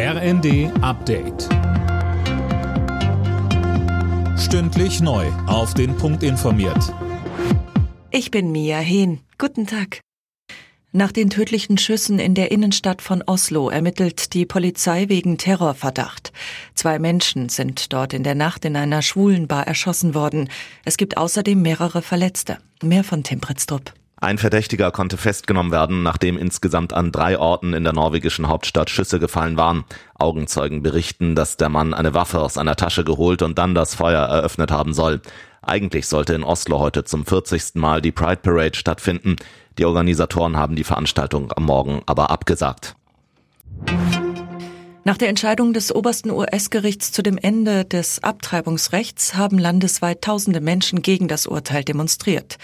RND Update. Stündlich neu. Auf den Punkt informiert. Ich bin Mia Hehn. Guten Tag. Nach den tödlichen Schüssen in der Innenstadt von Oslo ermittelt die Polizei wegen Terrorverdacht. Zwei Menschen sind dort in der Nacht in einer schwulen Bar erschossen worden. Es gibt außerdem mehrere Verletzte. Mehr von Tim Pritztrup. Ein Verdächtiger konnte festgenommen werden, nachdem insgesamt an drei Orten in der norwegischen Hauptstadt Schüsse gefallen waren. Augenzeugen berichten, dass der Mann eine Waffe aus einer Tasche geholt und dann das Feuer eröffnet haben soll. Eigentlich sollte in Oslo heute zum 40. Mal die Pride Parade stattfinden. Die Organisatoren haben die Veranstaltung am Morgen aber abgesagt. Nach der Entscheidung des obersten US-Gerichts zu dem Ende des Abtreibungsrechts haben landesweit tausende Menschen gegen das Urteil demonstriert.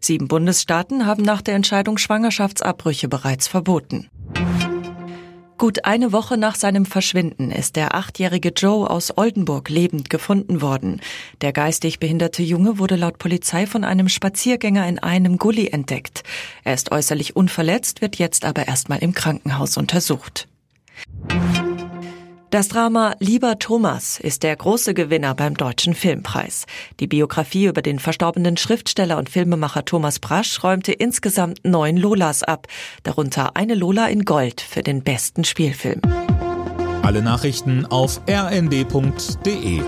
Sieben Bundesstaaten haben nach der Entscheidung Schwangerschaftsabbrüche bereits verboten. Gut eine Woche nach seinem Verschwinden ist der achtjährige Joe aus Oldenburg lebend gefunden worden. Der geistig behinderte Junge wurde laut Polizei von einem Spaziergänger in einem Gully entdeckt. Er ist äußerlich unverletzt, wird jetzt aber erstmal im Krankenhaus untersucht. Das Drama Lieber Thomas ist der große Gewinner beim Deutschen Filmpreis. Die Biografie über den verstorbenen Schriftsteller und Filmemacher Thomas Brasch räumte insgesamt neun Lolas ab, darunter eine Lola in Gold für den besten Spielfilm. Alle Nachrichten auf rnd.de